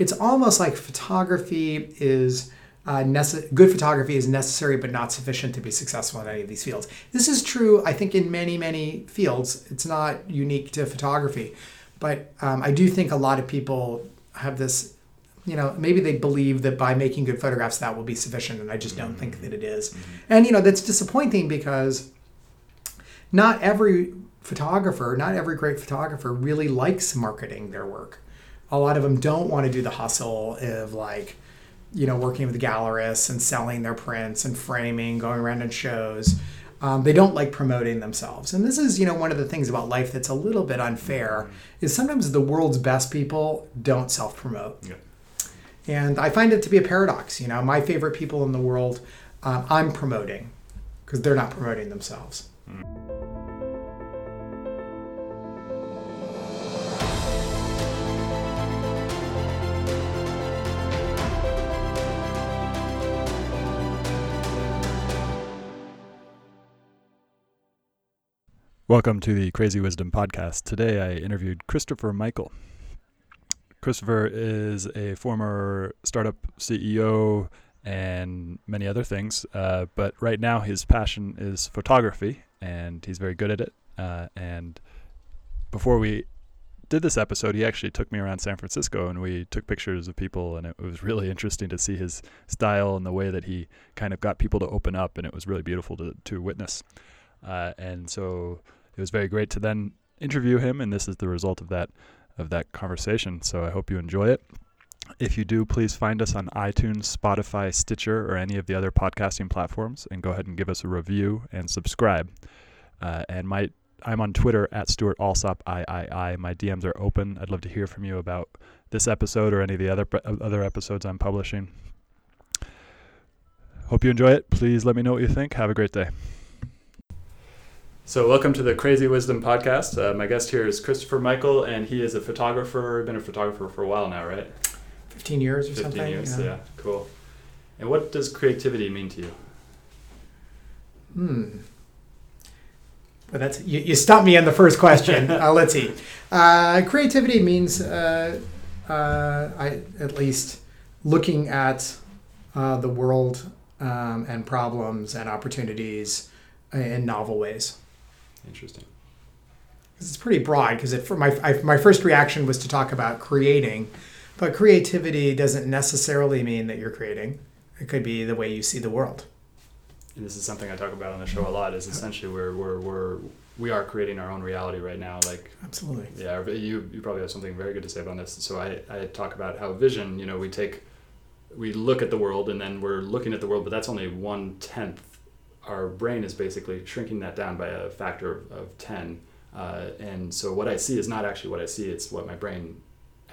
it's almost like photography is uh, nece- good photography is necessary but not sufficient to be successful in any of these fields. This is true, I think, in many, many fields. It's not unique to photography. But um, I do think a lot of people have this, you know, maybe they believe that by making good photographs that will be sufficient, and I just don't think that it is. And, you know, that's disappointing because not every photographer, not every great photographer really likes marketing their work. A lot of them don't want to do the hustle of like, you know, working with gallerists and selling their prints and framing, going around in shows. Um, they don't like promoting themselves. And this is, you know, one of the things about life that's a little bit unfair is sometimes the world's best people don't self-promote. Yeah. And I find it to be a paradox. You know, my favorite people in the world, um, I'm promoting because they're not promoting themselves. Welcome to the Crazy Wisdom Podcast. Today I interviewed Christopher Michel. Christopher is a former startup CEO and many other things, uh, but right now his passion is photography and he's very good at it. Uh, and before we did this episode, he actually took me around San Francisco and we took pictures of people, and it was really interesting to see his style and the way that he kind of got people to open up, and it was really beautiful to, to witness. Uh, and so it was very great to then interview him, and this is the result of that of that conversation. So I hope you enjoy it. If you do, please find us on iTunes, Spotify, Stitcher, or any of the other podcasting platforms, and go ahead and give us a review and subscribe. Uh, and my I'm on Twitter at Stewart Alsop III. My DMs are open. I'd love to hear from you about this episode or any of the other other episodes I'm publishing. Hope you enjoy it. Please let me know what you think. Have a great day. So, welcome to the Crazy Wisdom Podcast. Uh, my guest here is Christopher Michel, and he is a photographer. Been a photographer for a while now, right? 15 years or 15 something. years, you yeah. Cool. And what does creativity mean to you? Hmm. Well, that's you, you stumped me on the first question. uh, let's see. Uh, creativity means, uh, uh, I at least looking at uh, the world um, and problems and opportunities in novel ways. Interesting. 'Cause It's pretty broad because for my I, my first reaction was to talk about creating, but creativity doesn't necessarily mean that you're creating. It could be the way you see the world. And this is something I talk about on the show a lot. Is essentially we're we're we're we are creating our own reality right now. Like Absolutely. yeah, you you probably have something very good to say about this. So I I talk about how vision. You know, we take we look at the world and then we're looking at the world, but that's only one tenth. Our brain is basically shrinking that down by a factor of, of ten. Uh, and so what I see is not actually what I see. It's what my brain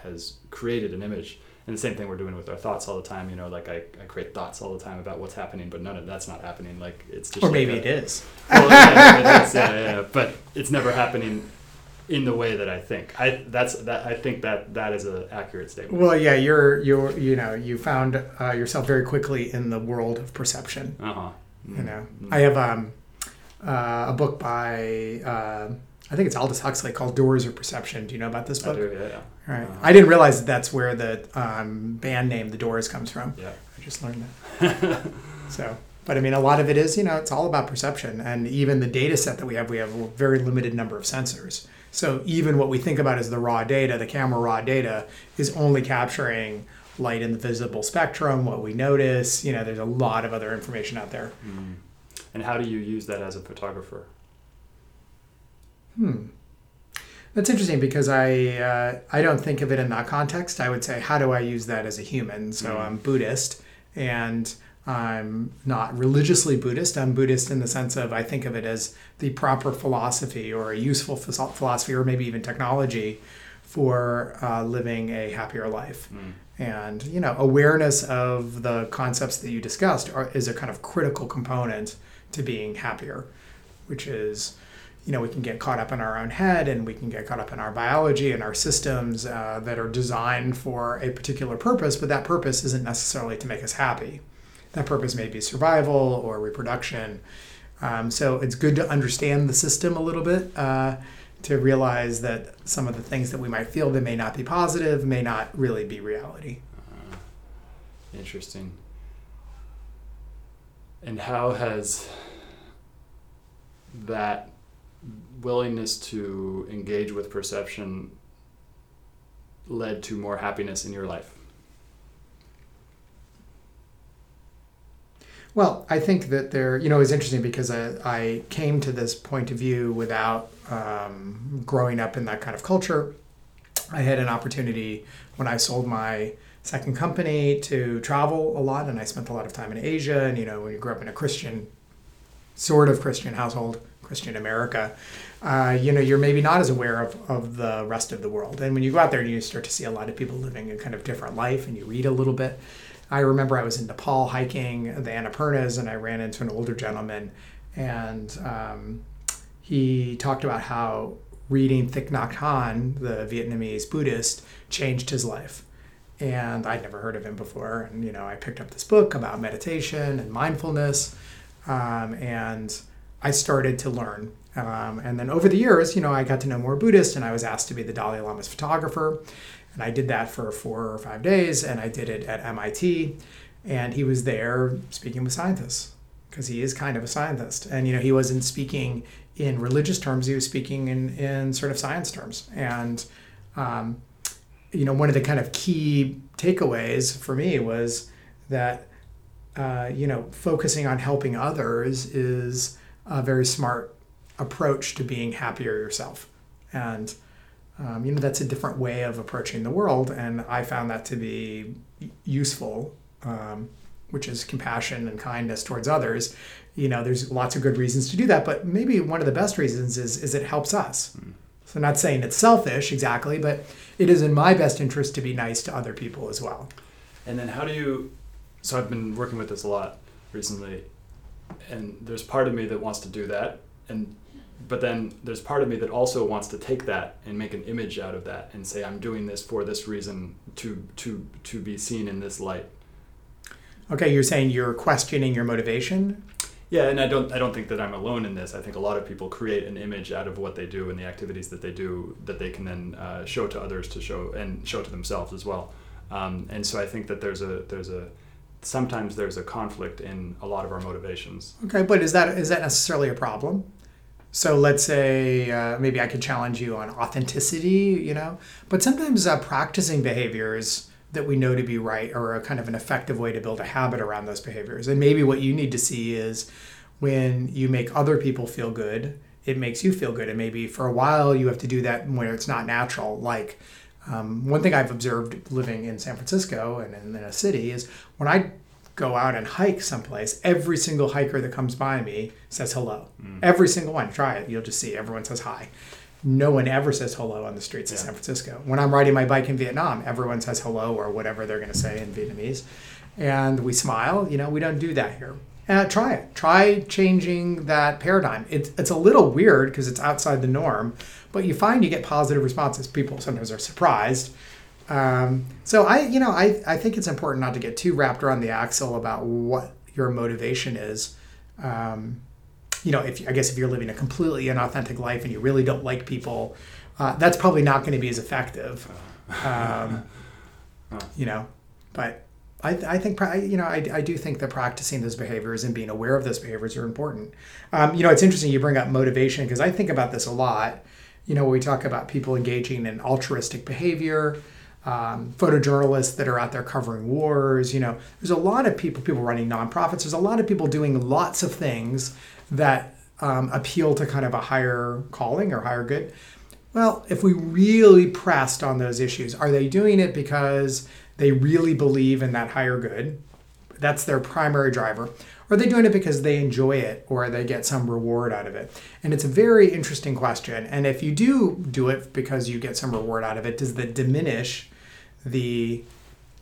has created an image. And the same thing we're doing with our thoughts all the time. You know, like I, I create thoughts all the time about what's happening, but none of that's not happening. Like it's just Or like maybe a- it is. well, yeah, yeah, yeah, yeah, but it's never happening in the way that I think. I that's that I think that that is an accurate statement. Well, yeah, you're you're you know you found uh, yourself very quickly in the world of perception. Uh huh. You know, I have um, uh, a book by uh, I think it's Aldous Huxley called Doors of Perception. Do you know about this book? I do. Yeah. yeah. All right. Uh-huh. I didn't realize that that's where the um, band name The Doors comes from. Yeah. I just learned that. So, but I mean, a lot of it is, you know, it's all about perception. And even the data set that we have, we have a very limited number of sensors. So even what we think about as the raw data, the camera raw data, is only capturing light in the visible spectrum, what we notice. You know, there's a lot of other information out there. Mm. And how do you use that as a photographer? Hmm. That's interesting because I uh, I don't think of it in that context. I would say, how do I use that as a human? So Mhm. I'm Buddhist, and I'm not religiously Buddhist. I'm Buddhist in the sense of I think of it as the proper philosophy or a useful philosophy or maybe even technology for uh, living a happier life. Mm. And you know, awareness of the concepts that you discussed are, is a kind of critical component to being happier, which is, you know, we can get caught up in our own head and we can get caught up in our biology and our systems uh, that are designed for a particular purpose, but that purpose isn't necessarily to make us happy. That purpose may be survival or reproduction. Um, so it's good to understand the system a little bit uh, to realize that some of the things that we might feel that may not be positive may not really be reality. Uh, interesting. And how has that willingness to engage with perception led to more happiness in your life? Well, I think that there, you know, it's interesting because I, I came to this point of view without um, growing up in that kind of culture. I had an opportunity when I sold my second company to travel a lot, and I spent a lot of time in Asia. And you know, when you grew up in a Christian, sort of Christian household, Christian America, uh, you know, you're maybe not as aware of, of the rest of the world. And when you go out there, you start to see a lot of people living a kind of different life, and you read a little bit. I remember I was in Nepal hiking the Annapurnas and I ran into an older gentleman and um, he talked about how reading Thich Nhat Hanh, the Vietnamese Buddhist, changed his life. And I'd never heard of him before. And, you know, I picked up this book about meditation and mindfulness. Um, and I started to learn. Um, and then over the years, you know, I got to know more Buddhists and I was asked to be the Dalai Lama's photographer. And I did that for four or five days, and I did it at MIT. And he was there speaking with scientists because he is kind of a scientist. And you know, he wasn't speaking in religious terms; he was speaking in in sort of science terms. And um, you know, one of the kind of key takeaways for me was that uh, you know, focusing on helping others is a very smart approach to being happier yourself. And um, you know that's a different way of approaching the world and i found that to be useful um, which is compassion and kindness towards others. You know there's lots of good reasons to do that but maybe one of the best reasons is is it helps us. Mm. so not saying it's selfish exactly but it is in my best interest to be nice to other people as well. And then how do you so i've been working with this a lot recently and there's part of me that wants to do that and but then there's part of me that also wants to take that and make an image out of that and say i'm doing this for this reason to to to be seen in this light. Okay you're saying you're questioning your motivation? Yeah and i don't i don't think that i'm alone in this. I think a lot of people create an image out of what they do and the activities that they do that they can then uh, show to others to show and show to themselves as well. Um, and so i think that there's a there's a sometimes there's a conflict in a lot of our motivations. Okay but is that is that necessarily a problem so let's say uh, maybe I could challenge you on authenticity, you know, but sometimes uh, practicing behaviors that we know to be right are a kind of an effective way to build a habit around those behaviors. And maybe what you need to see is when you make other people feel good, it makes you feel good. And maybe for a while you have to do that where it's not natural. Like um, one thing I've observed living in San Francisco and in, in a city is when I go out and hike someplace, every single hiker that comes by me says hello. Mm. Every single one. Try it. You'll just see everyone says hi. No one ever says hello on the streets yeah. of San Francisco. When I'm riding my bike in Vietnam, everyone says hello or whatever they're going to say in Vietnamese. And we smile. You know, we don't do that here. Uh, try it. Try changing that paradigm. It's, it's a little weird because it's outside the norm, but you find you get positive responses. People sometimes are surprised um, so I, you know, I, I think it's important not to get too wrapped around the axle about what your motivation is. Um, you know, if I guess if you're living a completely inauthentic life and you really don't like people, uh, that's probably not going to be as effective. Um, you know, but I, I think you know I, I do think that practicing those behaviors and being aware of those behaviors are important. Um, you know, it's interesting you bring up motivation because I think about this a lot. You know, when we talk about people engaging in altruistic behavior, um, photojournalists that are out there covering wars. You know, there's a lot of people, people running nonprofits. There's a lot of people doing lots of things that um, appeal to kind of a higher calling or higher good. Well, if we really pressed on those issues, are they doing it because they really believe in that higher good? That's their primary driver. Or are they doing it because they enjoy it or they get some reward out of it? And it's a very interesting question. And if you do do it because you get some reward out of it, does that diminish the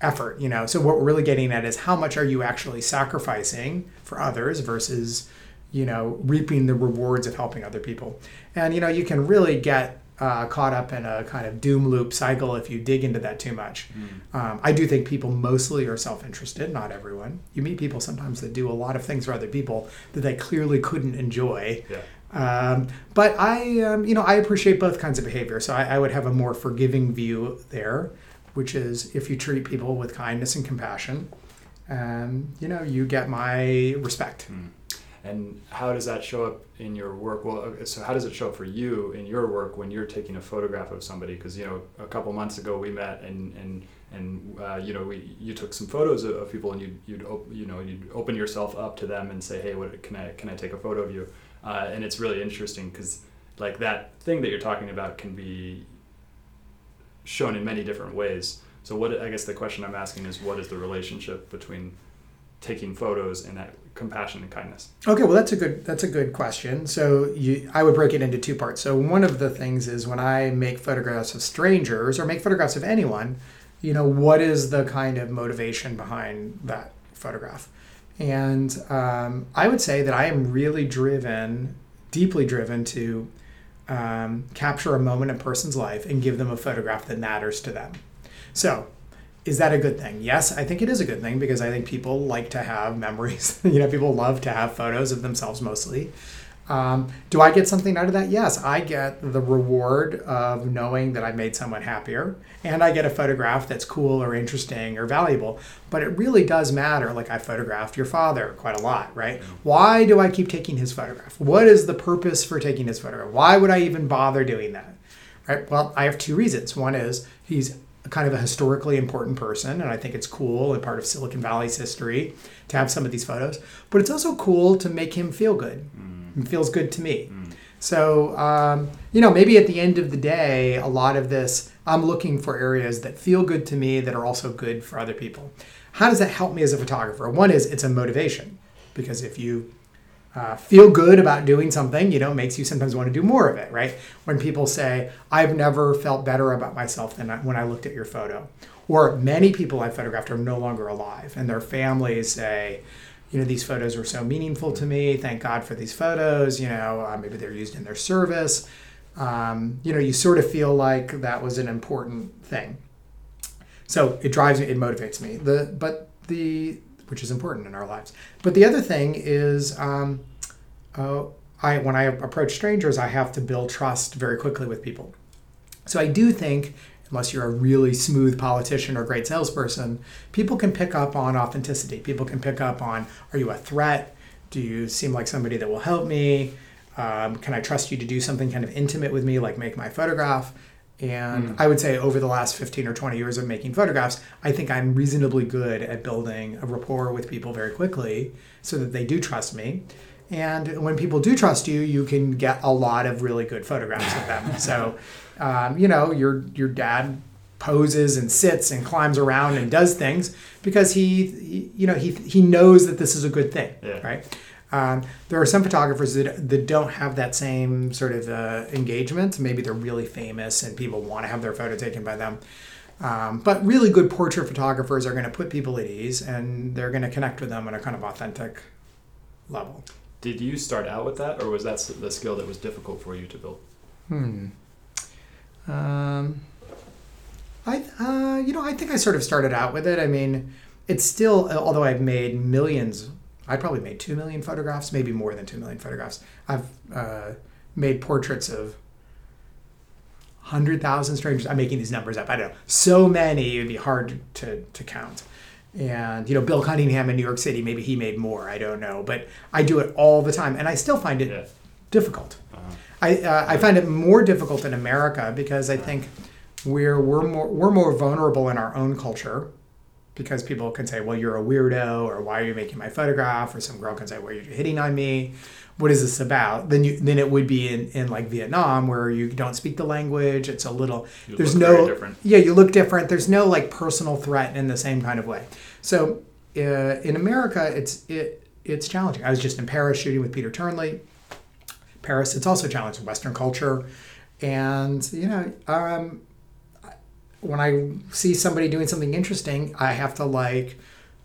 effort you know so what we're really getting at is how much are you actually sacrificing for others versus you know reaping the rewards of helping other people and you know you can really get uh, caught up in a kind of doom loop cycle if you dig into that too much. Mm. Um, I do think people mostly are self interested, not everyone. You meet people sometimes that do a lot of things for other people that they clearly couldn't enjoy. Yeah. Um, but I, um, you know, I appreciate both kinds of behavior. So I, I would have a more forgiving view there, which is if you treat people with kindness and compassion, um, you know, you get my respect. Mm. And how does that show up in your work? Well, uh, so how does it show up for you in your work when you're taking a photograph of somebody? Because you know, a couple months ago we met, and and and uh, you know, we you took some photos of, people, and you'd you'd op- you know you'd open yourself up to them and say, hey, what can I can I take a photo of you? Uh, and it's really interesting because like that thing that you're talking about can be shown in many different ways. So what I guess the question I'm asking is, what is the relationship between taking photos and that compassion and kindness? Okay, well that's a good that's a good question. So you, I would break it into two parts. So one of the things is when I make photographs of strangers or make photographs of anyone, you know, what is the kind of motivation behind that photograph? And um, I would say that I am really driven, deeply driven to um, capture a moment in a person's life and give them a photograph that matters to them. So is that a good thing? Yes, I think it is a good thing because I think people like to have memories. you know, people love to have photos of themselves mostly. Um, do I get something out of that? Yes, I get the reward of knowing that I made someone happier, and I get a photograph that's cool or interesting or valuable. But it really does matter. Like I photographed your father quite a lot, right? Why do I keep taking his photograph? What is the purpose for taking his photograph? Why would I even bother doing that? Right? Well, I have two reasons. One is he's kind of a historically important person, and I think it's cool and part of Silicon Valley's history to have some of these photos. But it's also cool to make him feel good. It feels good to me. Mm. So, um, you know, maybe at the end of the day, a lot of this, I'm looking for areas that feel good to me that are also good for other people. How does that help me as a photographer? One is it's a motivation because if you uh, feel good about doing something, you know, makes you sometimes want to do more of it, right? When people say, I've never felt better about myself than when I looked at your photo. Or many people I photographed are no longer alive, and their families say, you know, these photos were so meaningful to me. Thank God for these photos. You know, uh, maybe they're used in their service. Um, you know, you sort of feel like that was an important thing. So it drives me, it motivates me. The but the which is important in our lives. But the other thing is, um, uh, I when I approach strangers, I have to build trust very quickly with people. So I do think, unless you're a really smooth politician or great salesperson, people can pick up on authenticity. People can pick up on, are you a threat? Do you seem like somebody that will help me? Um, can I trust you to do something kind of intimate with me, like make my photograph? And mm. I would say over the last 15 or 20 years of making photographs, I think I'm reasonably good at building a rapport with people very quickly so that they do trust me. And when people do trust you, you can get a lot of really good photographs of them. so, um, you know, your your dad poses and sits and climbs around and does things because he, he you know, he he knows that this is a good thing, yeah. right? Um, there are some photographers that, that don't have that same sort of uh, engagement. Maybe they're really famous and people want to have their photo taken by them. Um, but really good portrait photographers are going to put people at ease and they're going to connect with them on a kind of authentic level. Did you start out with that, or was that the skill that was difficult for you to build? Hmm. Um, I, uh, you know, I think I sort of started out with it. I mean, it's still, although I've made millions I probably made 2 million photographs, maybe more than 2 million photographs. I've uh, made portraits of 100,000 strangers. I'm making these numbers up. I don't know. So many, it would be hard to, to count. And, you know, Bill Cunningham in New York City, maybe he made more. I don't know. But I do it all the time. And I still find it yeah. difficult. Uh-huh. I, uh, I find it more difficult in America because I think we're, we're, more, we're more vulnerable in our own culture because people can say, well, you're a weirdo, or why are you making my photograph? Or some girl can say, well, you're hitting on me. What is this about? Then you then it would be in, in like Vietnam where you don't speak the language. It's a little you there's no yeah you look different. There's no like personal threat in the same kind of way. So uh, in America, it's it it's challenging. I was just in Paris shooting with Peter Turnley. Paris, it's also challenging Western culture, and you know um, when I see somebody doing something interesting, I have to like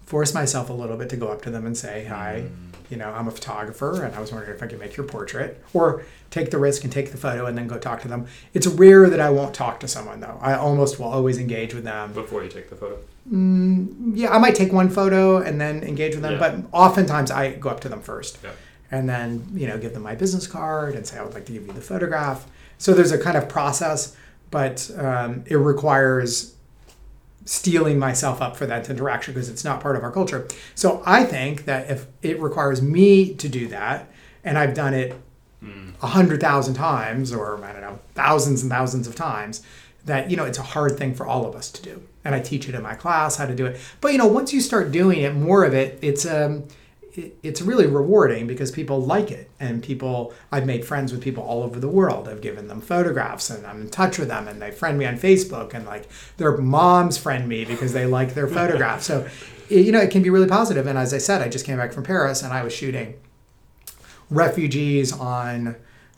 force myself a little bit to go up to them and say, "Hi, mm. you know, I'm a photographer, and I was wondering if I could make your portrait," or take the risk and take the photo and then go talk to them. It's rare that I won't talk to someone though. I almost will always engage with them before you take the photo. Mm, yeah, I might take one photo and then engage with them, yeah. but oftentimes I go up to them first. Yeah. and then you know give them my business card and say I would like to give you the photograph. So there's a kind of process, but um, it requires steeling myself up for that interaction because it's not part of our culture. So I think that if it requires me to do that, and I've done it a hundred thousand times, or I don't know, thousands and thousands of times, that you know it's a hard thing for all of us to do. And I teach it in my class how to do it. But you know, once you start doing it, more of it, it's um, it, it's really rewarding because people like it, and people. I've made friends with people all over the world. I've given them photographs, and I'm in touch with them, and they friend me on Facebook, and like their moms friend me because they like their photographs. So, you know, it can be really positive. And as I said, I just came back from Paris, and I was shooting refugees on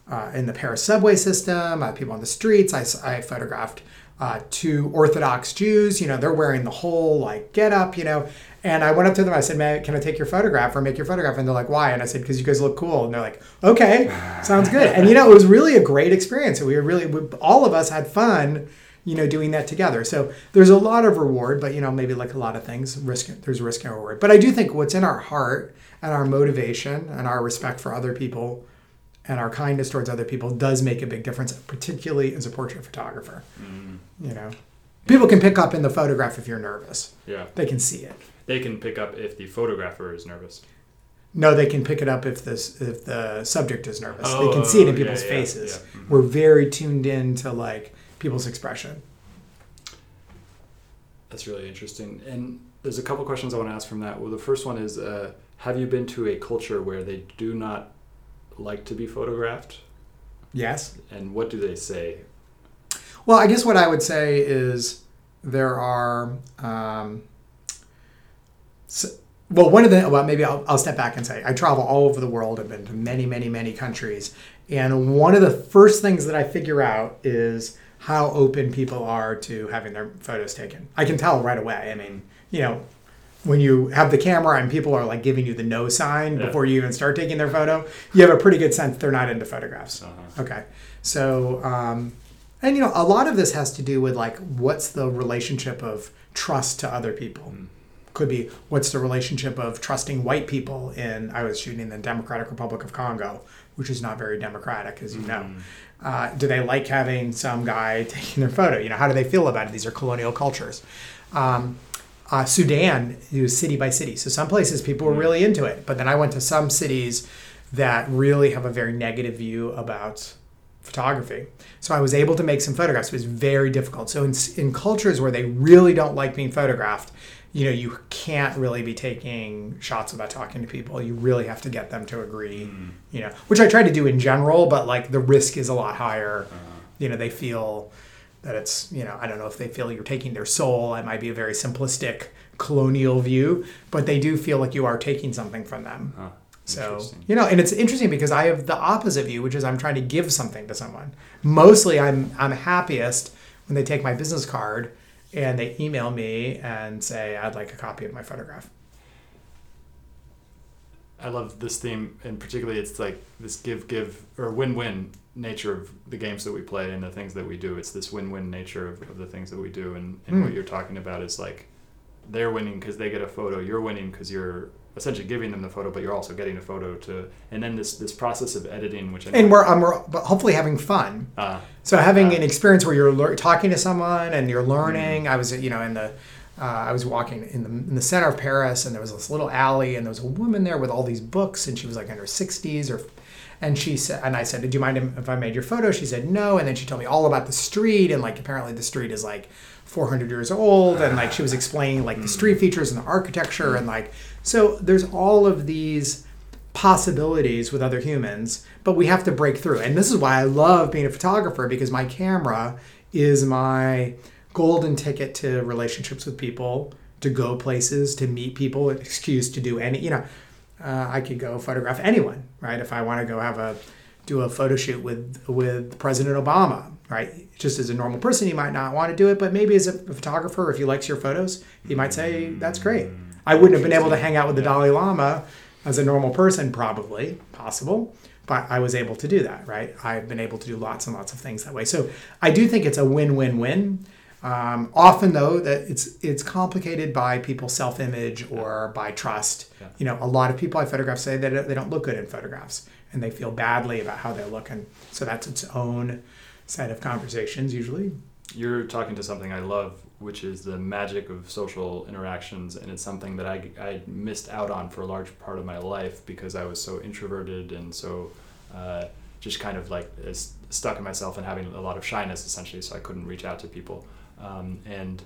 uh, in the Paris subway system, uh, people on the streets. I photographed uh, two Orthodox Jews. You know, they're wearing the whole like get up. You know, and I went up to them. I said, "Man, can I take your photograph or make your photograph?" And they're like, "Why?" And I said, "Because you guys look cool." And they're like, "Okay, sounds good." And you know, it was really a great experience. We were really, we, all of us had fun. You know, doing that together. So there's a lot of reward, but you know, maybe like a lot of things, risk. There's risk and reward. But I do think what's in our heart and our motivation and our respect for other people and our kindness towards other people does make a big difference, particularly as a portrait photographer. You know, people can pick up in the photograph if you're nervous. Yeah. They can see it. They can pick up if the photographer is nervous. No, they can pick it up if this if the subject is nervous. they Oh, can see it in people's yeah, faces. yeah. Mhm. We're very tuned in to like people's expression. That's really interesting. And there's a couple questions I want to ask from that. Well, the first one is uh, Have you been to a culture where they do not like to be photographed? Yes. And what do they say? Well, I guess what I would say is there are. Um, s well, one of the well, maybe I'll, I'll step back and say I travel all over the world. I've been to many, many, many countries, and one of the first things that I figure out is how open people are to having their photos taken. I can tell right away. I mean, you know, when you have the camera and people are like giving you the no sign Yeah. before you even start taking their photo, you have a pretty good sense they're not into photographs. Uh-huh. Okay. So, um, and you know, a lot of this has to do with like what's the relationship of trust to other people. Could be what's the relationship of trusting white people in. I was shooting in the Democratic Republic of Congo, which is not very democratic, as you know. Uh, do they like having some guy taking their photo? You know, how do they feel about it? These are colonial cultures. Um, uh, Sudan is city by city. So some places people were mm. really into it, but then I went to some cities that really have a very negative view about photography. So I was able to make some photographs. It was very difficult. So in, in cultures where they really don't like being photographed, you know, you can't really be taking shots without talking to people. You really have to get them to agree, mm. you know, which I try to do in general, but like the risk is a lot higher. Uh-huh. You know, they feel that it's, you know, I don't know if they feel you're taking their soul. It might be a very simplistic colonial view, but they do feel like you are taking something from them. So, you know, and it's interesting because I have the opposite view, which is I'm trying to give something to someone. Mostly I'm I'm happiest when they take my business card and they email me and say I'd like a copy of my photograph. I love this theme, and particularly it's like this give give or win win nature of the games that we play and the things that we do. It's this win win nature of, of the things that we do, and, and Mm. what you're talking about is like they're winning because they get a photo. You're winning because you're essentially giving them the photo, but you're also getting a photo to, and then this this process of editing, which I and we're I'm but hopefully having fun. uh, So having Uh, an experience where you're lear- talking to someone and you're learning. I was, you know, in the, uh, I was walking in the in the center of Paris, and there was this little alley, and there was a woman there with all these books, and she was like in her 60s, or, and she said, and I said, "Do you mind if I made your photo?" She said, "No," and then she told me all about the street, and like apparently the street is like 400 years old, and like she was explaining like the street hmm. features and the architecture, and like so there's all of these possibilities with other humans, but we have to break through. And this is why I love being a photographer because my camera is my golden ticket to relationships with people, to go places, to meet people, excuse to do any, you know, uh, I could go photograph anyone, right? If I want to go have a do a photo shoot with with President Obama, right? Just as a normal person, he might not want to do it, but maybe as a photographer, if he likes your photos, he might say that's great. I wouldn't have been able to hang out with the Dalai Lama as a normal person, probably possible, but I was able to do that, right? I've been able to do lots and lots of things that way. So I do think it's a win-win-win. Um, often, though, that it's it's complicated by people's self-image or by trust. Yeah. You know, a lot of people I photograph say that they don't look good in photographs, and they feel badly about how they look, and so that's its own set of conversations usually. You're talking to something I love, which is the magic of social interactions, and it's something that I, I missed out on for a large part of my life because I was so introverted and so uh, just kind of like uh, stuck in myself and having a lot of shyness essentially, so I couldn't reach out to people. Um, and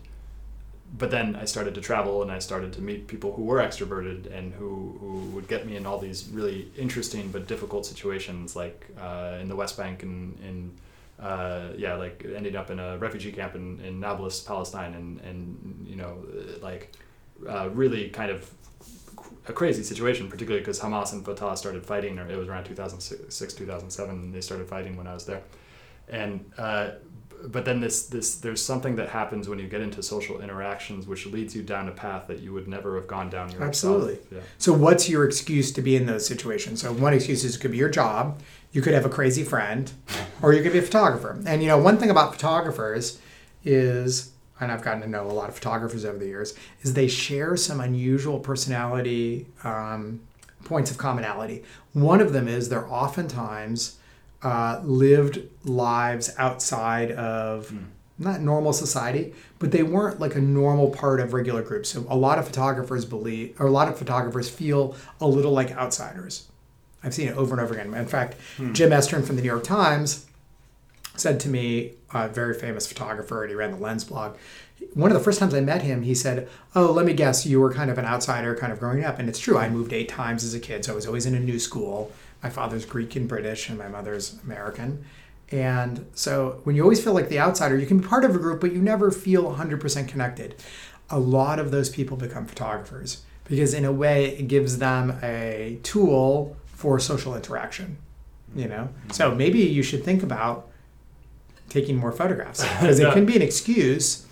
but then I started to travel and I started to meet people who were extroverted and who, who would get me in all these really interesting but difficult situations, like uh, in the West Bank and in uh, yeah, like ending up in a refugee camp in, in Nablus, Palestine, and and you know, uh, like uh, really kind of a crazy situation, particularly because Hamas and Fatah started fighting, or it was around 2006, 2007, they started fighting when I was there, and uh, but then this this there's something that happens when you get into social interactions, which leads you down a path that you would never have gone down yourself. Absolutely. Yeah. So, what's your excuse to be in those situations? So, one excuse is it could be your job. You could have a crazy friend, or you could be a photographer. And you know, one thing about photographers is, and I've gotten to know a lot of photographers over the years, is they share some unusual personality um, points of commonality. One of them is they're oftentimes uh, lived lives outside of not normal society, but they weren't like a normal part of regular groups. So a lot of photographers believe, or a lot of photographers feel a little like outsiders. I've seen it over and over again. In fact, Jim Estrin from the New York Times said to me, a very famous photographer, and he ran the Lens blog. One of the first times I met him, he said, "Oh, let me guess, you were kind of an outsider, kind of growing up." And it's true. I moved eight times as a kid, so I was always in a new school. My father's Greek and British, and my mother's American. And so when you always feel like the outsider, you can be part of a group, but you never feel 100% connected. A lot of those people become photographers because, in a way, it gives them a tool for social interaction. You know, so maybe you should think about taking more photographs because it can be an excuse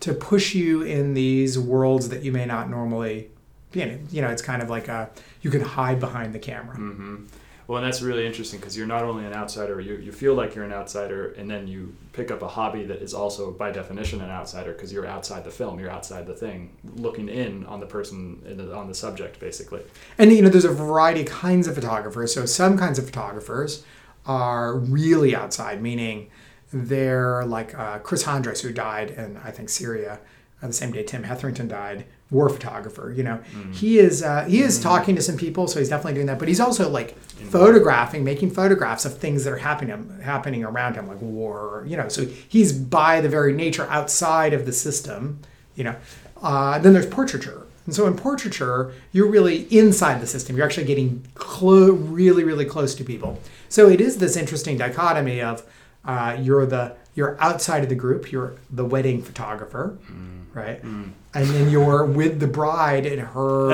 to push you in these worlds that you may not normally be in. You know, it's kind of like a you can hide behind the camera. hmm Well, and that's really interesting because you're not only an outsider, you, you feel like you're an outsider, and then you pick up a hobby that is also, by definition, an outsider because you're outside the film, you're outside the thing, looking in on the person, the, on the subject, basically. And you know, there's a variety of kinds of photographers. So some kinds of photographers are really outside, meaning they're like uh, Chris Hondros, who died in I think Syria uh, the same day Tim Hetherington died. War photographer, you know, he is uh, he is talking to some people, so he's definitely doing that. But he's also like photographing, making photographs of things that are happening happening around him, like war, or, you know. So he's by the very nature outside of the system, you know. Uh, then there's portraiture, and so in portraiture, you're really inside the system. You're actually getting clo- really, really close to people. So it is this interesting dichotomy of uh, you're the you're outside of the group. You're the wedding photographer, right? And then you're with the bride in her,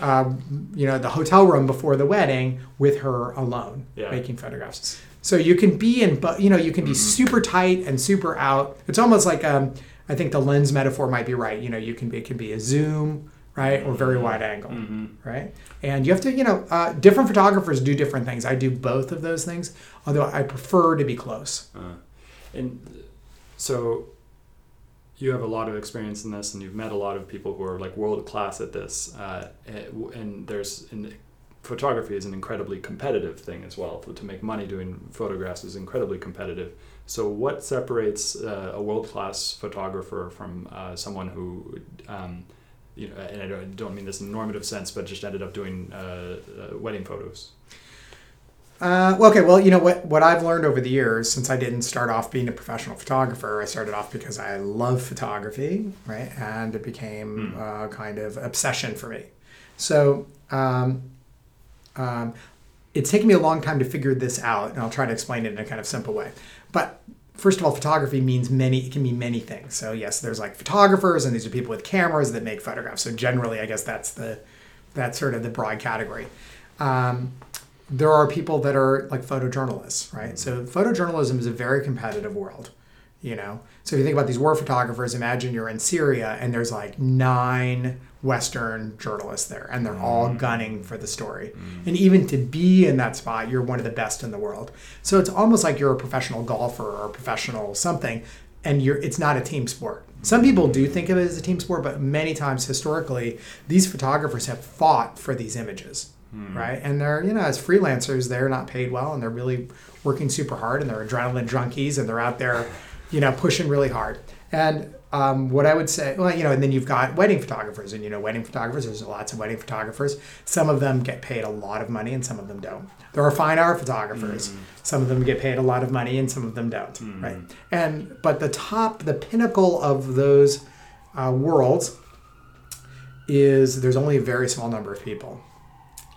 uh, you know, the hotel room before the wedding with her alone, Yeah. making photographs. So you can be in, but you know, you can be super tight and super out. It's almost like um, I think the lens metaphor might be right. You know, you can be it can be a zoom, right, or very wide angle, right. And you have to, you know, uh, different photographers do different things. I do both of those things, although I prefer to be close. Uh, and so you have a lot of experience in this and you've met a lot of people who are like world class at this uh, and- and there's and photography is an incredibly competitive thing as well to make money doing photographs is incredibly competitive so what separates uh, a world class photographer from uh, someone who um, you know, and I don't, mean this in normative sense, but just ended up doing uh, uh, wedding photos. Uh, well, okay, well, you know what? What I've learned over the years, since I didn't start off being a professional photographer, I started off because I love photography, right? And it became a kind of obsession for me. So um, um, it's taken me a long time to figure this out, and I'll try to explain it in a kind of simple way. But first of all, photography means many. It can mean many things. So yes, there's like photographers, and these are people with cameras that make photographs. So generally, I guess that's the that's sort of the broad category. Um, there are people that are like photojournalists, right? Mm-hmm. So photojournalism is a very competitive world, you know. So if you think about these war photographers, imagine you're in Syria and there's like nine Western journalists there, and they're all mm-hmm. gunning for the story. Mm-hmm. And even to be in that spot, you're one of the best in the world. So it's almost like you're a professional golfer or a professional something, and you're it's not a team sport. Some people do think of it as a team sport, but many times historically, these photographers have fought for these images, right? And they're you know as freelancers, they're not paid well, and they're really working super hard, and they're adrenaline junkies, and they're out there, you know, pushing really hard. And um, what I would say, well, you know, and then you've got wedding photographers, and you know, wedding photographers. There's lots of wedding photographers. Some of them get paid a lot of money, and some of them don't. There are fine art photographers. Some of them get paid a lot of money, and some of them don't. Right. And but the top, the pinnacle of those uh, worlds is there's only a very small number of people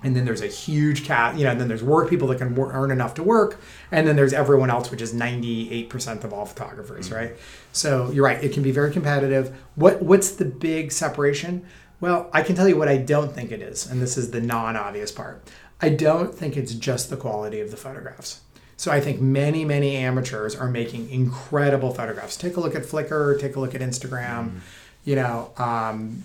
and then there's a huge cat you know and then there's work people that can wor- earn enough to work. And then there's everyone else which is 98% of all photographers right? So you're right it can be very competitive. What what's the big separation? Well i can tell you what i don't think it is and this is the non-obvious part. I don't think it's just the quality of the photographs. So I think many, many amateurs are making incredible photographs. Take a look at Flickr, take a look at Instagram. You know, um,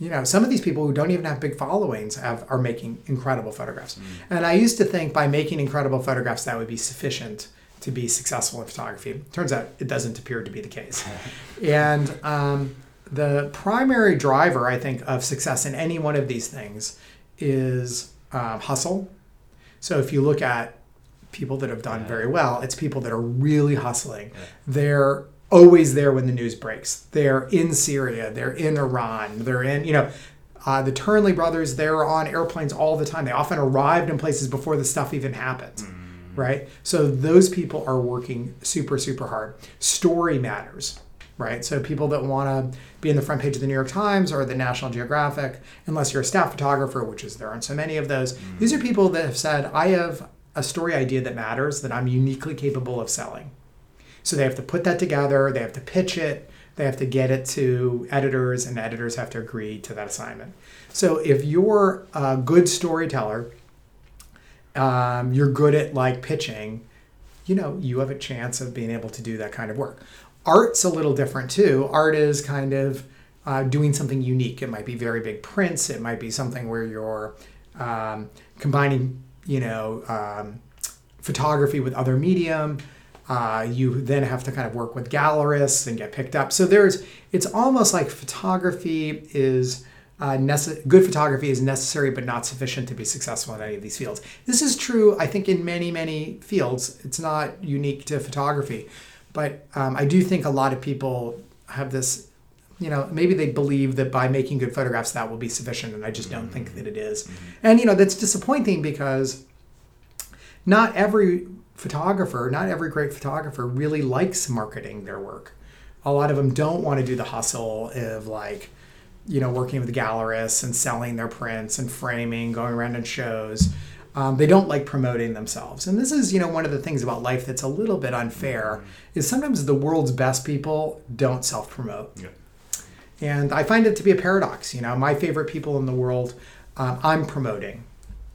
you know, some of these people who don't even have big followings have are making incredible photographs. And I used to think by making incredible photographs that would be sufficient to be successful in photography. Turns out it doesn't appear to be the case. and um, the primary driver, I think, of success in any one of these things is um, hustle. So if you look at people that have done very well, it's people that are really hustling. They're always there when the news breaks. They're in Syria, they're in Iran, they're in, you know, uh, the Turnley brothers, they're on airplanes all the time. They often arrived in places before the stuff even happened, right? So those people are working super, super hard. Story matters, right? So people that want to be in the front page of the New York Times or the National Geographic, unless you're a staff photographer, which is there aren't so many of those, these are people that have said, I have a story idea that matters that I'm uniquely capable of selling. So they have to put that together, they have to pitch it, they have to get it to editors, and editors have to agree to that assignment. So if you're a good storyteller, um, you're good at like pitching, you know, you have a chance of being able to do that kind of work. Art's a little different too. Art is kind of uh, doing something unique. It might be very big prints. It might be something where you're um, combining, you know, um, photography with other medium. Uh, you then have to kind of work with gallerists and get picked up. So there's, it's almost like photography is uh, nece- good photography is necessary but not sufficient to be successful in any of these fields. This is true, I think, in many, many fields. It's not unique to photography, but um, I do think a lot of people have this. You know, maybe they believe that by making good photographs that will be sufficient, and I just don't think that it is. And you know, that's disappointing because not every photographer, not every great photographer really likes marketing their work. A lot of them don't want to do the hustle of like, you know, working with gallerists and selling their prints and framing, going around in shows. Um, they don't like promoting themselves. And this is, you know, one of the things about life that's a little bit unfair is sometimes the world's best people don't self-promote. Yeah. And I find it to be a paradox. You know, my favorite people in the world, um, I'm promoting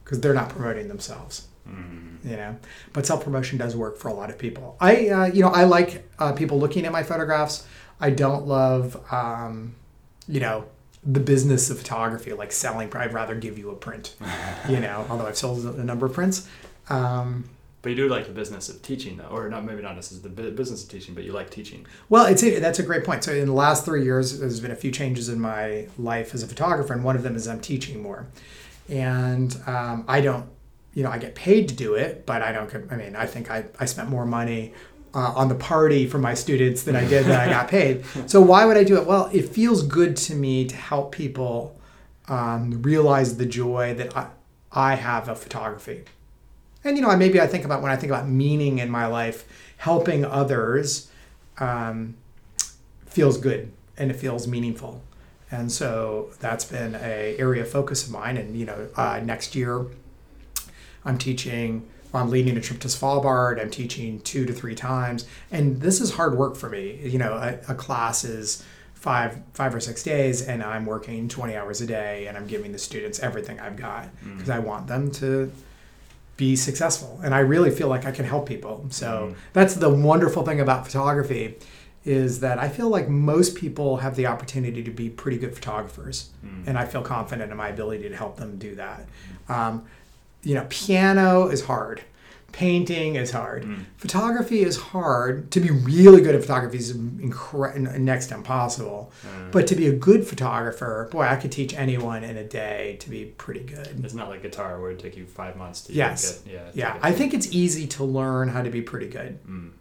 because they're not promoting themselves. You know, but self promotion does work for a lot of people. I, uh, you know, I like uh, people looking at my photographs. I don't love, um, you know, the business of photography, like selling. I'd rather give you a print. You know, although I've sold a number of prints. Um, But you do like the business of teaching, though, or not maybe not necessarily the business of teaching, but you like teaching. Well, it's a, that's a great point. So in the last three years, there's been a few changes in my life as a photographer, and one of them is I'm teaching more, and um, I don't, you know, I get paid to do it, but I don't. I mean, I think I, I spent more money uh, on the party for my students than I did that I got paid. So why would I do it? Well, it feels good to me to help people um, realize the joy that I, I have of photography. And you know, maybe I think about when I think about meaning in my life, helping others um, feels good and it feels meaningful. And so that's been a area of focus of mine. And you know, uh, next year I'm teaching. I'm leading a trip to Svalbard. I'm teaching two to three times, and this is hard work for me. You know, a, a class is five five or six days, and I'm working 20 hours a day, and I'm giving the students everything I've got mm. because I want them to be successful. And i really feel like i can help people. So mm. that's the wonderful thing about photography is that i feel like most people have the opportunity to be pretty good photographers. Mm. And i feel confident in my ability to help them do that. Um, you know piano is hard Painting is hard. Mm. Photography is hard. To be really good at photography is incre- next to impossible. Uh, But to be a good photographer, boy, I could teach anyone in a day to be pretty good. it's not like guitar where it take you five months to Yes. get yeah Yeah, get- I think it's easy to learn how to be pretty good. Mm,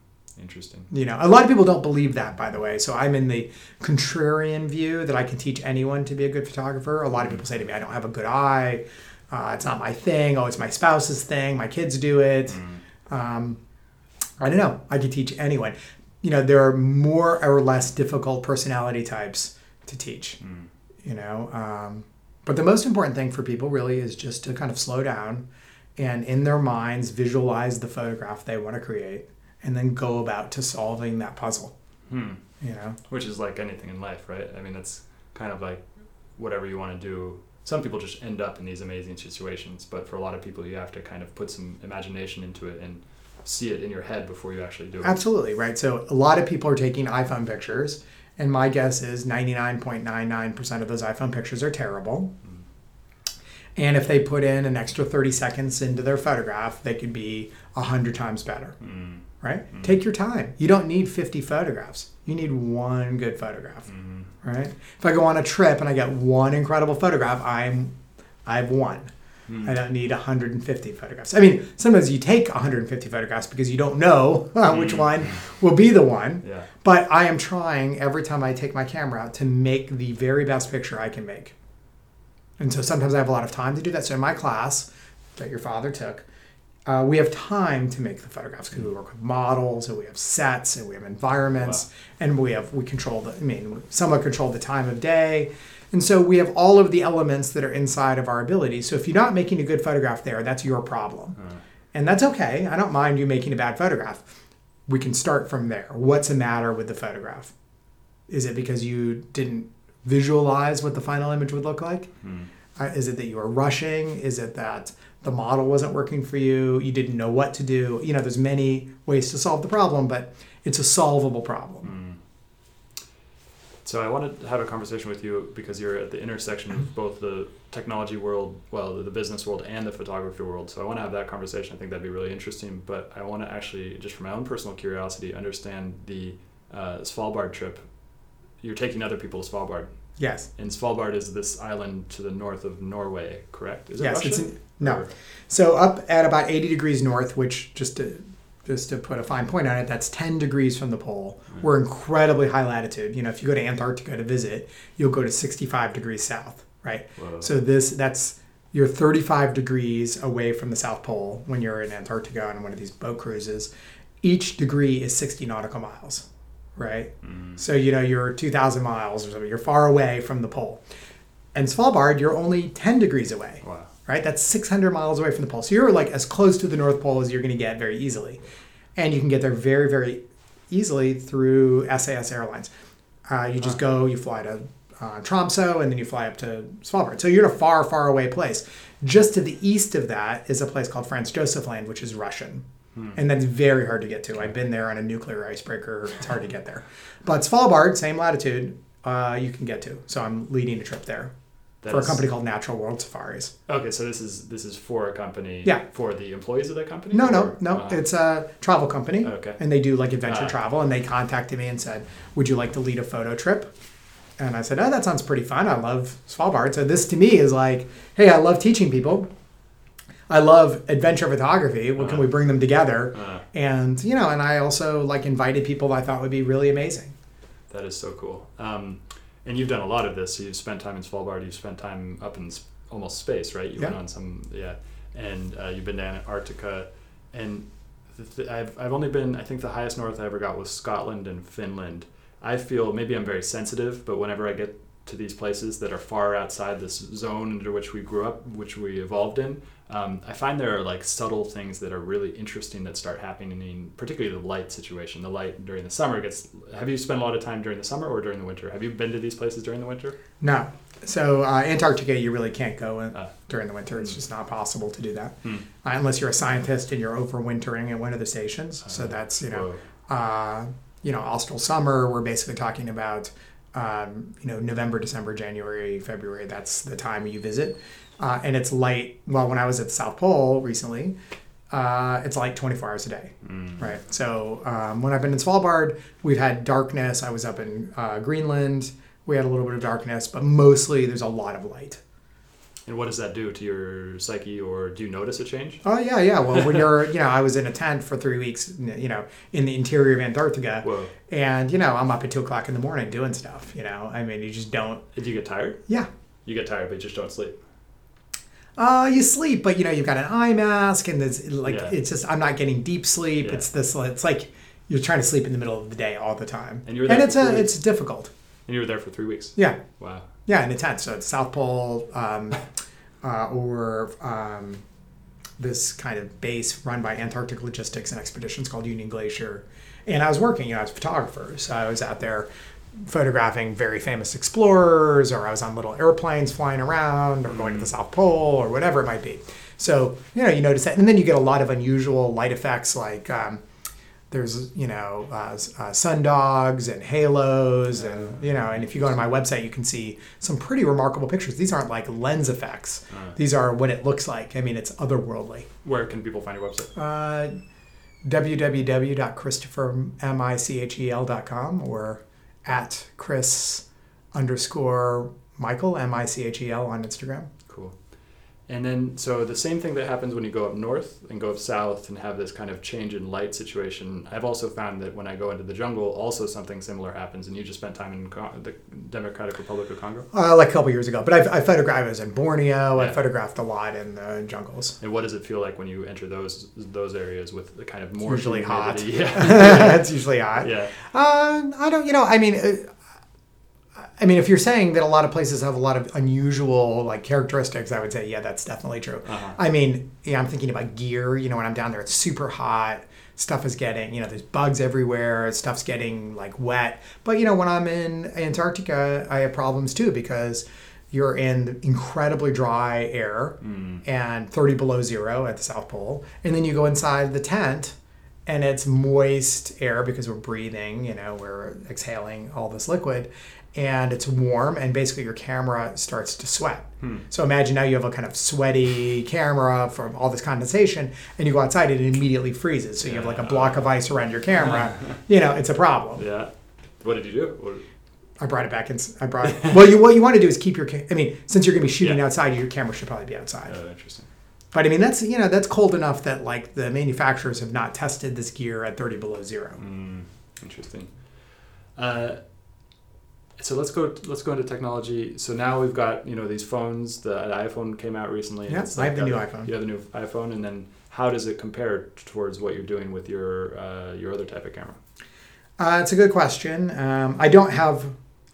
interesting. You know, a lot of people don't believe that, by the way. So I'm in the contrarian view that I can teach anyone to be a good photographer. A lot of people say to me, I don't have a good eye. Uh, it's not my thing. Oh, it's my spouse's thing. My kids do it. Mm. Um, I don't know. I could teach anyone. You know, there are more or less difficult personality types to teach. Mm. You know, um, but the most important thing for people really is just to kind of slow down and in their minds visualize the photograph they want to create and then go about to solving that puzzle. Hmm. You know, Which is like anything in life, right? I mean, that's kind of like whatever you want to do. Some people just end up in these amazing situations, but for a lot of people, you have to kind of put some imagination into it and see it in your head before you actually do it. absolutely right. So a lot of people are taking iPhone pictures, and my guess is 99.99% of those iPhone pictures are terrible. And if they put in an extra 30 seconds into their photograph, they could be 100 times better. Mm. right? Take your time. You don't need 50 photographs. You need one good photograph, Mm. Right? If I go on a trip and I get one incredible photograph, I'm I've won. Mm. I don't need 150 photographs. I mean, sometimes you take 150 photographs because you don't know which Mm. one will be the one. Yeah. But I am trying every time I take my camera out to make the very best picture I can make. And so sometimes I have a lot of time to do that. So in my class that your father took, uh, we have time to make the photographs because we work with models and we have sets and we have environments and we have we control the I mean somewhat control the time of day. And so we have all of the elements that are inside of our ability. So if you're not making a good photograph there, that's your problem. And that's okay. I don't mind you making a bad photograph. We can start from there. What's the matter with the photograph? Is it because you didn't visualize what the final image would look like? mm. Uh, is it that you were rushing? Is it that the model wasn't working for you? You didn't know what to do? You know, there's many ways to solve the problem, but it's a solvable problem. Mm. So I wanted to have a conversation with you because you're at the intersection of both the technology world, well, the business world, and the photography world. So I want to have that conversation. I think that'd be really interesting. But I want to actually, just for my own personal curiosity, understand the uh, Svalbard trip. You're taking other people to Svalbard, Yes. and Svalbard is this island to the north of Norway, correct? Is it yes. Russia? It's in, no. Or- So up at about 80 degrees north, which just to just to put a fine point on it, that's 10 degrees from the pole. We're incredibly high latitude. You know, if you go to Antarctica to visit, you'll go to 65 degrees south, right? Whoa. So this that's you're 35 degrees away from the South Pole when you're in Antarctica on one of these boat cruises. Each degree is 60 nautical miles, right? Mm. So you know you're 2,000 miles or something. You're far away from the pole. And Svalbard, you're only 10 degrees away Wow. Right? That's 600 miles away from the pole. So you're like as close to the North Pole as you're going to get very easily. And you can get there very, very easily through SAS Airlines. Uh, you just go, you fly to uh, Tromso, and then you fly up to Svalbard. So you're in a far, far away place. Just to the east of that is a place called Franz Josef Land, which is Russian. And that's very hard to get to. I've been there on a nuclear icebreaker. It's hard to get there. But Svalbard, same latitude, uh, you can get to. So I'm leading a trip there That for a company called Natural World Safaris. Okay, so this is this is for a company. Yeah. For the employees of that company. No, no, Or- no. uh, It's a travel company. Okay. And they do like adventure Ah. travel. And they contacted me and said, Would you like to lead a photo trip? And I said, Oh, that sounds pretty fun. I love Svalbard. So this to me is like, Hey, I love teaching people. I love adventure photography. What can Uh-huh. we bring them together? uh, And, you know, and I also like invited people I thought would be really amazing. That is so cool. Um, and you've done a lot of this. So you've spent time in Svalbard. You've spent time up in almost space, right? You went Yeah. on some, yeah. And uh, you've been to Antarctica. And th- I've, I've only been, I think the highest north I ever got was Scotland and Finland. I feel maybe I'm very sensitive, but whenever I get to these places that are far outside this zone under which we grew up, which we evolved in, um, I find there are like subtle things that are really interesting that start happening in particularly the light situation. The light during the summer gets. Have you spent a lot of time during the summer or during the winter? Have you been to these places during the winter? No. So uh, Antarctica, you really can't go in, Ah. during the winter. It's just not possible to do that Hmm. uh, unless you're a scientist and you're overwintering at one of the stations. So Ah. that's you know, uh, you know, austral summer. We're basically talking about um, you know November, December, January, February. That's the time you visit, uh, and it's light. Well, when I was at the South Pole recently, uh, it's like 24 hours a day. Mm. Right. So um, when I've been in Svalbard, we've had darkness. I was up in uh, Greenland. We had a little bit of darkness, but mostly there's a lot of light. And what does that do to your psyche, or do you notice a change? Oh yeah, yeah. Well, when you're, you know, I was in a tent for three weeks, you know, in the interior of Antarctica, Whoa. and you know, I'm up at two o'clock in the morning doing stuff. You know, I mean, you just don't. Did you get tired? Yeah. You get tired, but you just don't sleep. Uh, you sleep, but you know, you've got an eye mask, and there's like, Yeah. it's just, I'm not getting deep sleep. Yeah. It's this, it's like you're trying to sleep in the middle of the day all the time, And you were there it's a, it's difficult. And you were there for three weeks. Yeah. Wow. Yeah, in a tent. So it's South Pole, um, uh, or um, this kind of base run by Antarctic Logistics and Expeditions called Union Glacier. And I was working, you know, I was a photographer. So I was out there photographing very famous explorers, or I was on little airplanes flying around, or going to the South Pole, or whatever it might be. So, you know, you notice that. And then you get a lot of unusual light effects like. Um, there's you know uh, uh, sundogs and halos and you know and if you go to my website you can see some pretty remarkable pictures these aren't like lens effects Uh, these are what it looks like i mean it's otherworldly where can people find your website? uh, www.christophermichel.com or at chris underscore michel m-i-c-h-e-l on instagram. And then, so the same thing that happens when you go up north and go up south and have this kind of change in light situation. I've also found that when I go into the jungle, also something similar happens. And you just spent time in Con- the Democratic Republic of Congo. uh, like a couple years ago but I've, I photographed I was in borneo i photographed a lot in the jungles And what does it feel like when you enter those those areas with the kind of more usually hot. Yeah. it's usually hot yeah. Uh, I don't, you know, I mean, uh, I mean, if you're saying that a lot of places have a lot of unusual like characteristics, I would say, yeah, that's definitely true. Uh-huh. I mean, yeah, I'm thinking about gear. You know, when I'm down there, it's super hot. Stuff is getting, you know, there's bugs everywhere. Stuff's getting like wet. But you know, when I'm in Antarctica, I have problems too because you're in incredibly dry air and 30 below zero at the South Pole, and then you go inside the tent and it's moist air because we're breathing, you know, we're exhaling all this liquid, and it's warm, and basically your camera starts to sweat. So imagine now you have a kind of sweaty camera from all this condensation, and you go outside, and it immediately freezes. So you have like a block of ice around your camera. You know, it's a problem. Yeah. What did you do? What, I brought it back in. I brought. it. well, you what you want to do is keep your. I mean, since you're going to be shooting Yeah. outside, your camera should probably be outside. oh, interesting. But I mean, that's you know that's cold enough that like the manufacturers have not tested this gear at 30 below zero. Mm, interesting. Uh, so let's go. Let's go into technology. So now we've got you know these phones. The, iPhone came out recently. and Yeah, I have the new iPhone. You have the new iPhone, and then how does it compare towards what you're doing with your uh, your other type of camera? Uh, it's a good question. Um, I don't have.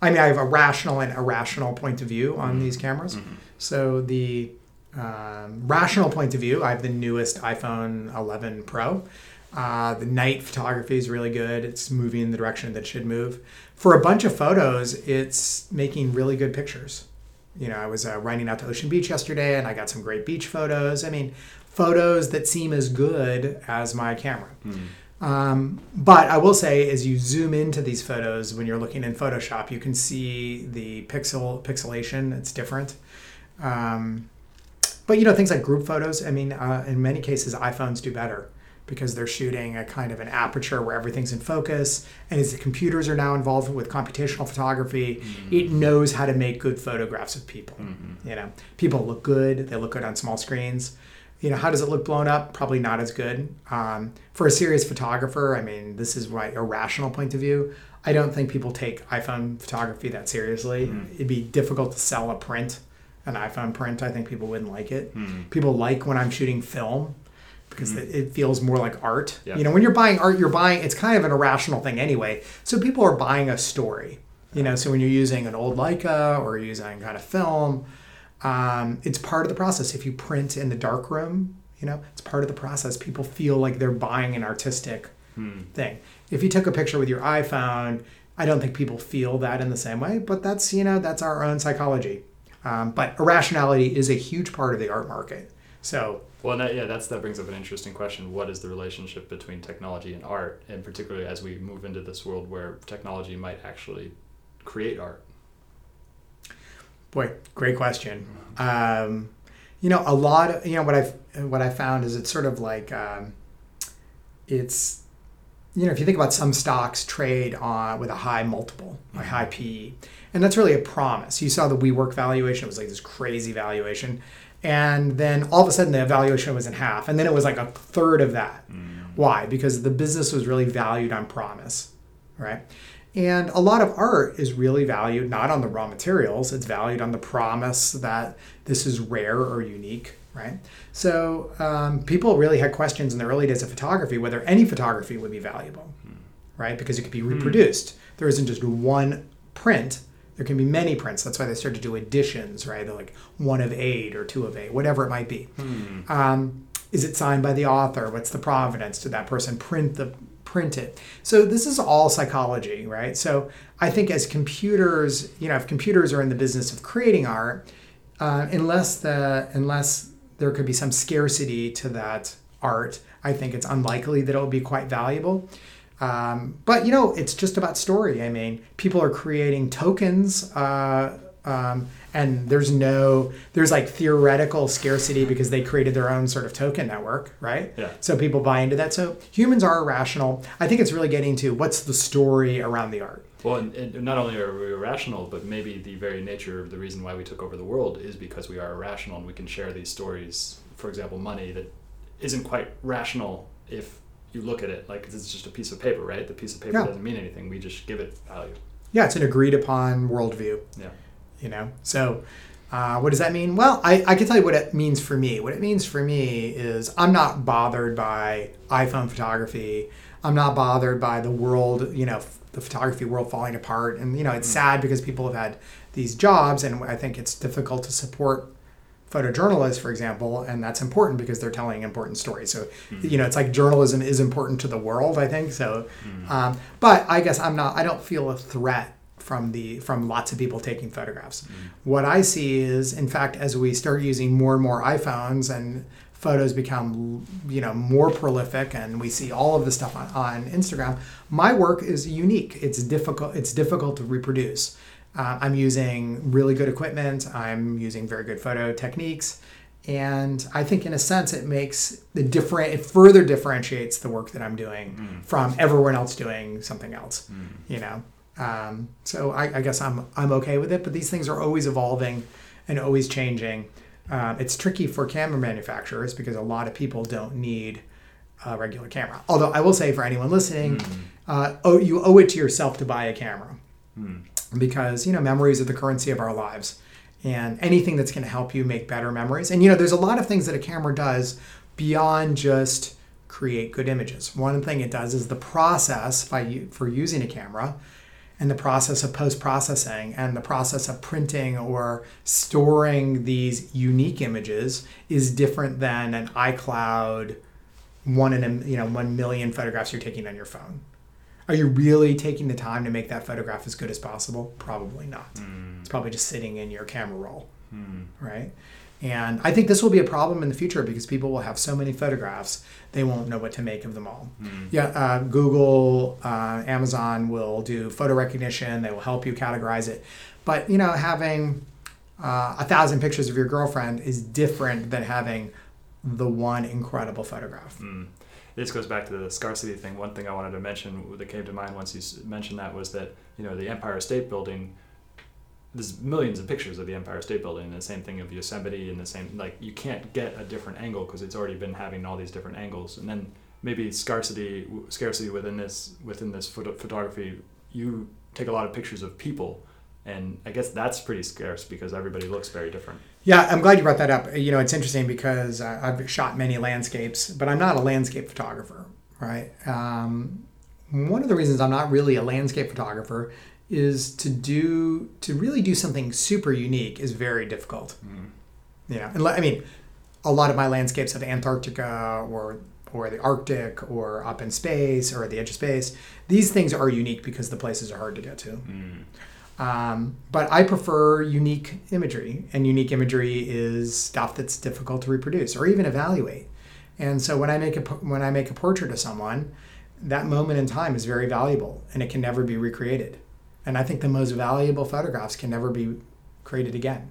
I mean, I have a rational and irrational point of view on these cameras. So the um, rational point of view, I have the newest iPhone 11 Pro. Uh, the night photography is really good. It's moving in the direction that it should move. For a bunch of photos, it's making really good pictures. You know, I was uh, riding out to Ocean Beach yesterday, and I got some great beach photos. I mean, photos that seem as good as my camera. Um, but I will say, as you zoom into these photos, when you're looking in Photoshop, you can see the pixel pixelation. It's different. Um, but you know, things like group photos. I mean, uh, in many cases, iPhones do better because they're shooting a kind of an aperture where everything's in focus. And as the computers are now involved with computational photography, mm-hmm. it knows how to make good photographs of people. Mm-hmm. You know, people look good. They look good on small screens. You know how does it look blown up? Probably not as good. Um, for a serious photographer i mean this is my irrational point of view. I don't think people take iphone photography that seriously. Mm-hmm. It'd be difficult to sell a print an iphone print. I think people wouldn't like it. People like when i'm shooting film because it, it feels more like art Yeah. you know when you're buying art you're buying it's kind of an irrational thing anyway so people are buying a story you know so when you're using an old leica or using kind of film um, it's part of the process. If you print in the dark room, you know, it's part of the process. People feel like they're buying an artistic thing. If you took a picture with your iPhone, I don't think people feel that in the same way, but that's, you know, that's our own psychology. Um, but irrationality is a huge part of the art market. So, Well, that, yeah, that's that brings up an interesting question. What is the relationship between technology and art, and particularly as we move into this world where technology might actually create art? boy, great question. Um, you know, a lot of you know what I've what I found is it's sort of like um, it's you know if you think about some stocks trade on with a high multiple, a high PE, and that's really a promise. You saw the WeWork valuation; it was like this crazy valuation, and then all of a sudden the valuation was in half, and then it was like a third of that. Mm. Why? Because the business was really valued on promise, right? And a lot of art is really valued not on the raw materials, it's valued on the promise that this is rare or unique, right? So um, people really had questions in the early days of photography whether any photography would be valuable, hmm. right? Because it could be hmm. reproduced. There isn't just one print. There can be many prints. That's why they started to do editions, right? They're like one of eight or two of eight, whatever it might be. Um, is it signed by the author? What's the provenance? Did that person print the print it? So this is all psychology, right? So I think as computers, you know, if computers are in the business of creating art, uh, unless the unless there could be some scarcity to that art, I think it's unlikely that it will be quite valuable. Um, but you know, it's just about story. I mean, people are creating tokens. Uh, um, and there's no there's like theoretical scarcity because they created their own sort of token network right Yeah. so people buy into that so humans are irrational i think it's really getting to what's the story around the art Well, and, and not only are we irrational, but maybe the very nature of the reason why we took over the world is because we are irrational and we can share these stories. For example, money that isn't quite rational if you look at it like it's just a piece of paper, right? The piece of paper Yeah. doesn't mean anything. We just give it value. yeah it's an agreed upon worldview Yeah. you know so uh, what does that mean well I, I can tell you what it means for me what it means for me is i'm not bothered by iphone photography i'm not bothered by the world you know f- the photography world falling apart and you know it's sad because people have had these jobs and i think it's difficult to support photojournalists for example and that's important because they're telling important stories. So hmm. you know it's like journalism is important to the world i think so hmm. um, but i guess i'm not i don't feel a threat from the from lots of people taking photographs. Hmm. What i see is in fact as we start using more and more iphones and photos become you know more prolific and we see all of the stuff on, on instagram my work is unique. It's difficult it's difficult to reproduce uh, i'm using really good equipment. I'm using very good photo techniques. And i think in a sense it makes the different it further differentiates the work that i'm doing from everyone else doing something else you know? Um, so I, I guess i'm i'm okay with it but these things are always evolving and always changing. Um, it's tricky for camera manufacturers because a lot of people don't need a regular camera. Although I will say for anyone listening, uh, oh, you owe it to yourself to buy a camera because you know memories are the currency of our lives, and anything that's going to help you make better memories. And you know, there's a lot of things that a camera does beyond just create good images. One thing it does is the process by for using a camera and the process of post processing and the process of printing or storing these unique images is different than an iCloud one in a you know one million photographs you're taking on your phone. Are you really taking the time to make that photograph as good as possible? Probably not. It's probably just sitting in your camera roll, right? And I think this will be a problem in the future because people will have so many photographs they won't know what to make of them all. Yeah, uh, Google, uh, Amazon will do photo recognition. They will help you categorize it, but you know having uh, a thousand pictures of your girlfriend is different than having the one incredible photograph. Mm. This goes back to the scarcity thing. One thing I wanted to mention that came to mind once you mentioned that was that you know the Empire State Building. There's millions of pictures of the Empire State Building, and the same thing of Yosemite, and the same like you can't get a different angle because it's already been having all these different angles, and then maybe scarcity scarcity within this within this photo, photography. You take a lot of pictures of people, and I guess that's pretty scarce because everybody looks very different. Yeah, I'm glad you brought that up. You know, it's interesting because uh, I've shot many landscapes, but I'm not a landscape photographer, right? Um, one of the reasons I'm not really a landscape photographer is to do to really do something super unique is very difficult. You know, and I mean, a lot of my landscapes of Antarctica or or the Arctic or up in space or at the edge of space, these things are unique because the places are hard to get to. Um, but I prefer unique imagery, and unique imagery is stuff that's difficult to reproduce or even evaluate. And so when I make a when I make a portrait of someone, that moment in time is very valuable, and it can never be recreated. And I think the most valuable photographs can never be created again.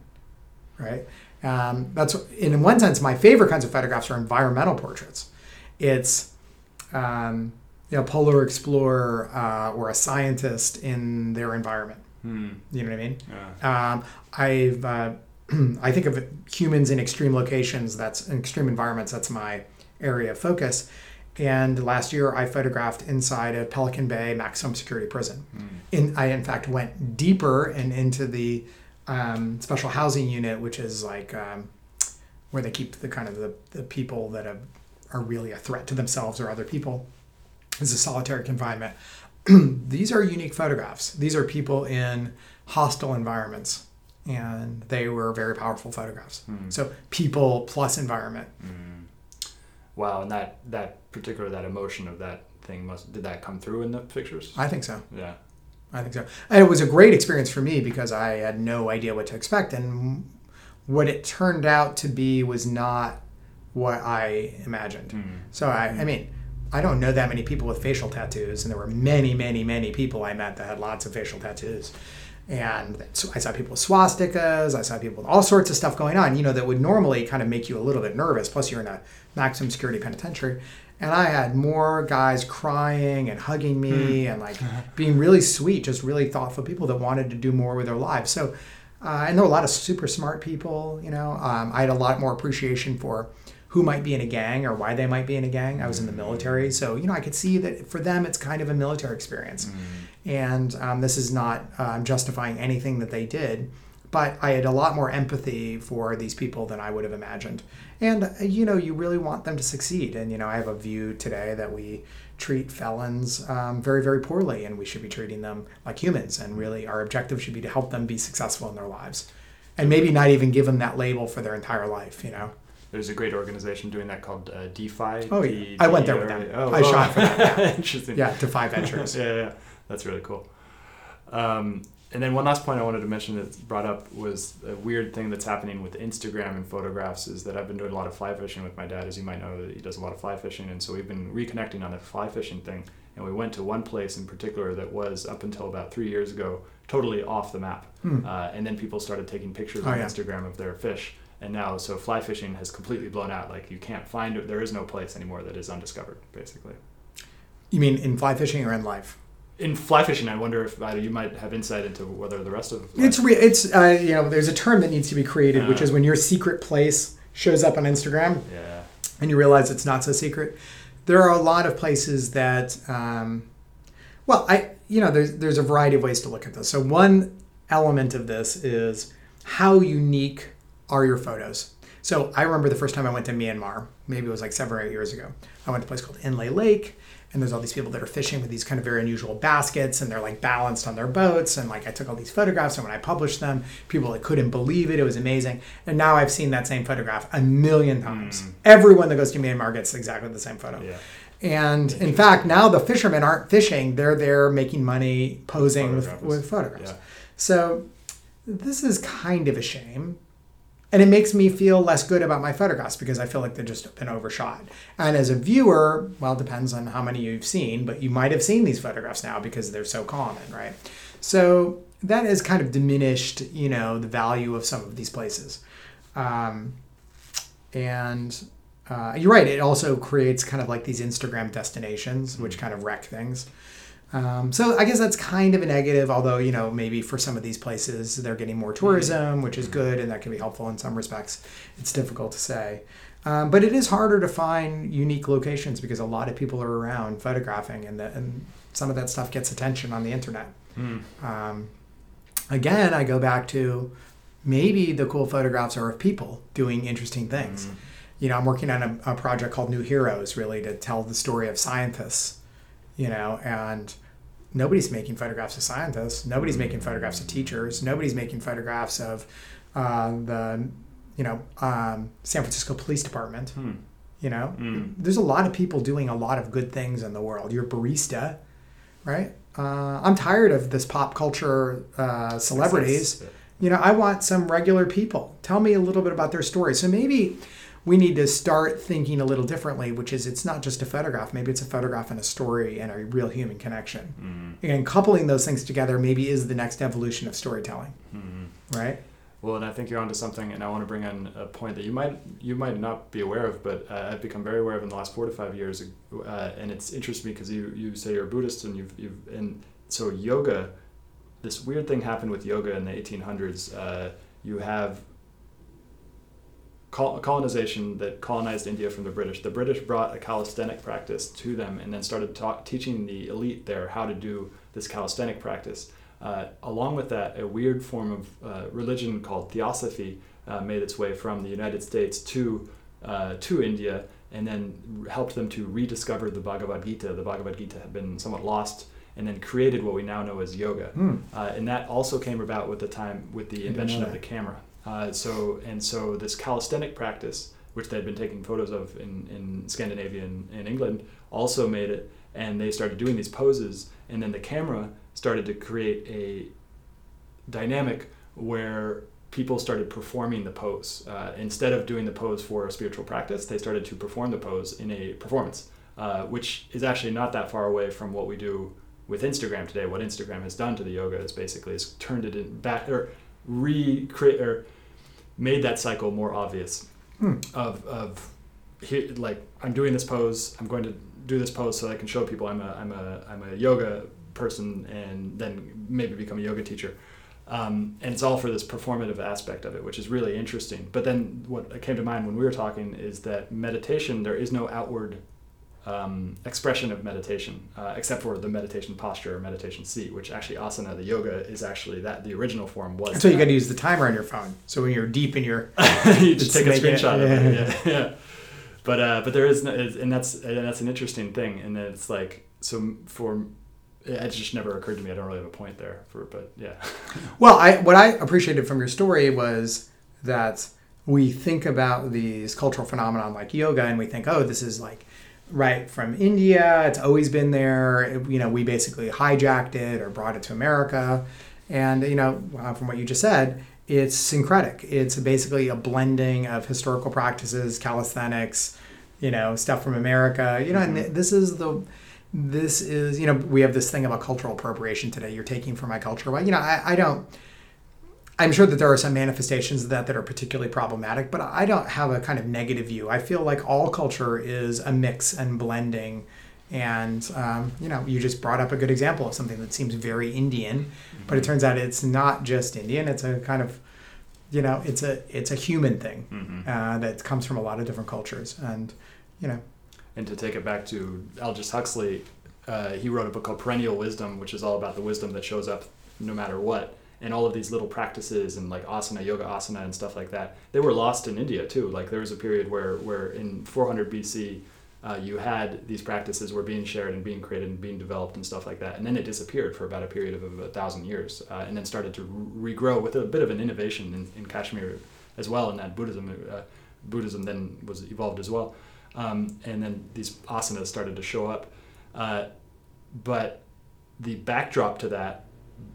right? Um, that's in one sense my favorite kinds of photographs are environmental portraits. It's um, you know a polar explorer uh, or a scientist in their environment. Hmm. You know what I mean? Yeah. Um, I've uh, I think of humans in extreme locations. That's in extreme environments. That's my area of focus. And last year, I photographed inside a Pelican Bay maximum security prison. Hmm. In I in fact went deeper and into the um, special housing unit, which is like um, where they keep the kind of the, the people that have, are really a threat to themselves or other people. Is a solitary confinement. These are unique photographs. These are people in hostile environments, and they were very powerful photographs. Hmm. So people plus environment. Mm. Wow, and that that particular that emotion of that thing must did that come through in the pictures? I think so. Yeah. I think so. And it was a great experience for me because I had no idea what to expect. And what it turned out to be was not what I imagined. Hmm. So, I, I mean, I don't know that many people with facial tattoos. And there were many, many, many people I met that had lots of facial tattoos. And so I saw people with swastikas. I saw people with all sorts of stuff going on, you know, that would normally kind of make you a little bit nervous. Plus, you're in a maximum security penitentiary. And I had more guys crying and hugging me and like being really sweet, just really thoughtful people that wanted to do more with their lives. So, uh, and there were a lot of super smart people, you know. Um, I had a lot more appreciation for who might be in a gang or why they might be in a gang. I was in the military. So, you know, I could see that for them, it's kind of a military experience. And um, this is not um, justifying anything that they did, but I had a lot more empathy for these people than I would have imagined. And, uh, you know, you really want them to succeed. And, you know, I have a view today that we treat felons um, very, very poorly, and we should be treating them like humans. And really, our objective should be to help them be successful in their lives. And maybe not even give them that label for their entire life, you know? There's a great organization doing that called uh, Defy. Oh, yeah. D- I went there with them. Oh, I oh. shot for them, yeah. Interesting. Yeah, Defy Ventures. yeah, yeah, that's really cool. Um, and then one last point I wanted to mention that's brought up was a weird thing that's happening with Instagram and photographs is that I've been doing a lot of fly fishing with my dad, as you might know, he does a lot of fly fishing, and so we've been reconnecting on the fly fishing thing. And we went to one place in particular that was up until about three years ago totally off the map. Hmm. Uh, and then people started taking pictures Oh, on yeah. Instagram of their fish. And now, so fly fishing has completely blown out. Like you can't find it. There is no place anymore that is undiscovered, basically. You mean in fly fishing or in life? In fly fishing, I wonder if uh, you might have insight into whether the rest of It's re- it's uh, you know there's a term that needs to be created, which Uh. is when your secret place shows up on Instagram yeah. and you realize it's not so secret. There are a lot of places that, um, well, I you know there's there's a variety of ways to look at this. So one element of this is how unique are your photos. So I remember the first time I went to Myanmar, maybe it was like seven or eight years ago. I went to a place called Inle Lake, and there's all these people that are fishing with these kind of very unusual baskets, and they're like balanced on their boats. And like I took all these photographs, and when I published them, people like couldn't believe it. It was amazing. And now I've seen that same photograph a million mm. times. Everyone that goes to Myanmar gets exactly the same photo. Yeah. And in fact, now the fishermen aren't fishing; they're there making money, posing with, with photographs. Yeah. So this is kind of a shame. And it makes me feel less good about my photographs because I feel like they've just been overshot. And as a viewer, well, it depends on how many you've seen, but you might have seen these photographs now because they're so common, right? So that has kind of diminished, you know, the value of some of these places. Um, and uh, you're right, it also creates kind of like these Instagram destinations, which kind of wreck things. Um, so I guess that's kind of a negative, although you know maybe for some of these places they're getting more tourism, which is good, and that can be helpful in some respects. It's difficult to say, um, but it is harder to find unique locations because a lot of people are around photographing, and that and some of that stuff gets attention on the internet. Hmm. Um, again, I go back to maybe the cool photographs are of people doing interesting things. Mm. You know, I'm working on a, a project called New Heroes, really to tell the story of scientists. You know, and nobody's making photographs of scientists. Nobody's making photographs of teachers. Nobody's making photographs of uh, the, you know, um, San Francisco Police Department. Hmm. You know, Mm. there's a lot of people doing a lot of good things in the world. Your barista, right? Uh, I'm tired of this pop culture uh, celebrities. You know, I want some regular people. Tell me a little bit about their story. So maybe we need to start thinking a little differently, which is it's not just a photograph. Maybe it's a photograph and a story and a real human connection. Mm. And coupling those things together maybe is the next evolution of storytelling, Mm. right? Well, and I think you're onto something, and I want to bring in a point that you might you might not be aware of, but uh, I've become very aware of in the last four to five years, uh, and it's interesting because you you say you're a Buddhist, and you've you've and so yoga, this weird thing happened with yoga in the 1800s. Uh, you have colonization that colonized India from the British. The British brought a calisthenic practice to them, and then started ta- teaching the elite there how to do this calisthenic practice uh, along with that, a weird form of uh, religion called theosophy uh, made its way from the United States to uh, to India, and then helped them to rediscover the Bhagavad Gita. The Bhagavad Gita had been somewhat lost, and then created what we now know as yoga. Hmm. Uh, and that also came about with the time with the invention of the camera. Uh, so and so this calisthenic practice, which they had been taking photos of in, in Scandinavia and, and England, also made it, and they started doing these poses, and then the camera started to create a dynamic where people started performing the pose. Uh, instead of doing the pose for a spiritual practice, they started to perform the pose in a performance, uh, which is actually not that far away from what we do with Instagram today. What Instagram has done to the yoga is basically has turned it in back or recreate or made that cycle more obvious hmm. of of here, like I'm doing this pose. I'm going to do this pose so I can show people I'm a I'm a I'm a yoga person and then maybe become a yoga teacher. Um, and it's all for this performative aspect of it, which is really interesting. But then what came to mind when we were talking is that meditation, there is no outward um, expression of meditation, uh, except for the meditation posture or meditation seat, which actually asana, the yoga, is actually that the original form was. So you got to use the timer on your phone. So when you're deep in your, you just take a screenshot it, of it. Yeah, yeah. But uh, but there is, no, and that's and that's an interesting thing, and it's like so for it just never occurred to me. I don't really have a point there for, but yeah. well, I what I appreciated from your story was that we think about these cultural phenomenon like yoga, and we think, oh, this is like right from India. It's always been there. You know, we basically hijacked it or brought it to America, and you know, uh, from what you just said, it's syncretic. It's basically a blending of historical practices, calisthenics, you know, stuff from America. You know, mm-hmm. and this is the this is you know we have this thing about cultural appropriation today you're taking from my culture well you know I, I don't i'm sure that there are some manifestations of that that are particularly problematic but i don't have a kind of negative view i feel like all culture is a mix and blending and um, you know you just brought up a good example of something that seems very indian mm-hmm. but it turns out it's not just indian it's a kind of you know it's a it's a human thing mm-hmm. uh, that comes from a lot of different cultures and you know and to take it back to Aldous Huxley, uh, he wrote a book called Perennial Wisdom, which is all about the wisdom that shows up no matter what. And all of these little practices and like asana, yoga asana, and stuff like that, they were lost in India too. Like there was a period where, where in 400 BC, uh, you had these practices were being shared and being created and being developed and stuff like that. And then it disappeared for about a period of a thousand years, uh, and then started to regrow with a bit of an innovation in, in Kashmir as well. And that Buddhism, uh, Buddhism then was evolved as well um, and then these asanas started to show up. Uh, but the backdrop to that,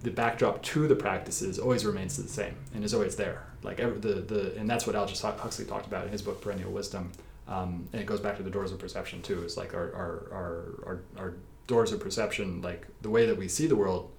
the backdrop to the practices always remains the same and is always there. Like every, the the and that's what Aldous Huxley talked about in his book Perennial Wisdom. Um, and it goes back to the doors of perception too. It's like our our, our our our doors of perception, like the way that we see the world,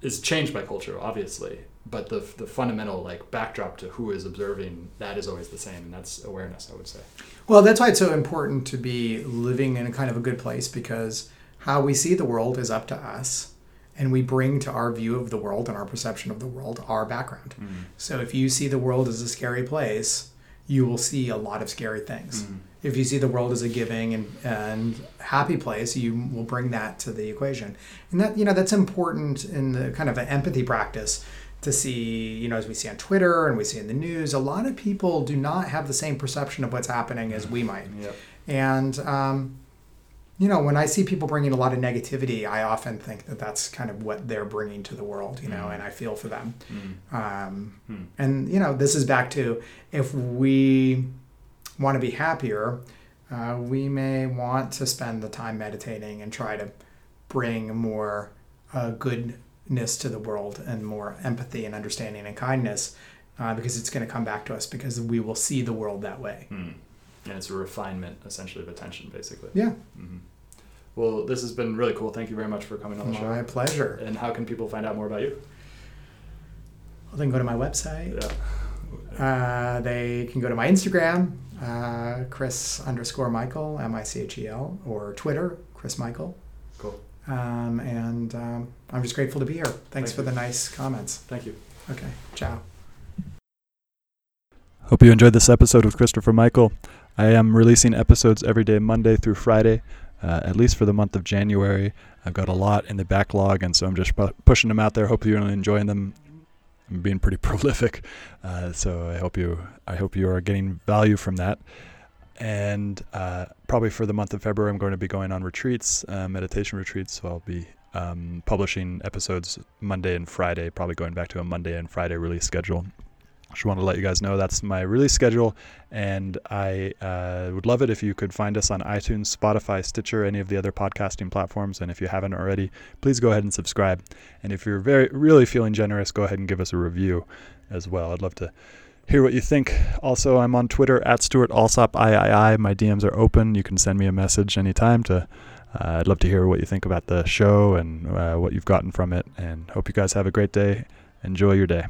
is changed by culture, obviously but the the fundamental like backdrop to who is observing that is always the same and that's awareness i would say well that's why it's so important to be living in a kind of a good place because how we see the world is up to us and we bring to our view of the world and our perception of the world our background mm-hmm. so if you see the world as a scary place you will see a lot of scary things mm-hmm. if you see the world as a giving and, and happy place you will bring that to the equation and that you know that's important in the kind of an empathy practice to see, you know, as we see on Twitter and we see in the news, a lot of people do not have the same perception of what's happening as we might. Yep. And, um, you know, when I see people bringing a lot of negativity, I often think that that's kind of what they're bringing to the world, you know, mm. and I feel for them. Mm. Um, mm. And, you know, this is back to if we want to be happier, uh, we may want to spend the time meditating and try to bring more uh, good ness to the world and more empathy and understanding and kindness uh, because it's going to come back to us because we will see the world that way. And it's a refinement essentially of attention, basically. Yeah. Mm-hmm. Well, this has been really cool. Thank you very much for coming on the show. My pleasure. And how can people find out more about you? Well they can go to my website. Yeah. Uh, they can go to my Instagram, uh, Chris underscore Michel, M I C H E L, or Twitter, Chris Michel. Cool. Um, and um, I'm just grateful to be here. Thanks Thank for you. the nice comments. Thank you. Okay, ciao. Hope you enjoyed this episode with Christopher Michel. I am releasing episodes every day, Monday through Friday, uh, at least for the month of January. I've got a lot in the backlog, and so I'm just pu- pushing them out there. Hope you're enjoying them. I'm being pretty prolific, uh, so I hope you I hope you are getting value from that. And uh, probably for the month of February, I'm going to be going on retreats, uh, meditation retreats. So I'll be um, publishing episodes Monday and Friday, probably going back to a Monday and Friday release schedule. Just want to let you guys know that's my release schedule, and I uh, would love it if you could find us on iTunes, Spotify, Stitcher, any of the other podcasting platforms. And if you haven't already, please go ahead and subscribe. And if you're very really feeling generous, go ahead and give us a review as well. I'd love to hear what you think. Also, I'm on Twitter at Stewart Alsop III. My DMs are open. You can send me a message anytime. To uh, I'd love to hear what you think about the show and uh, what you've gotten from it. And hope you guys have a great day. Enjoy your day.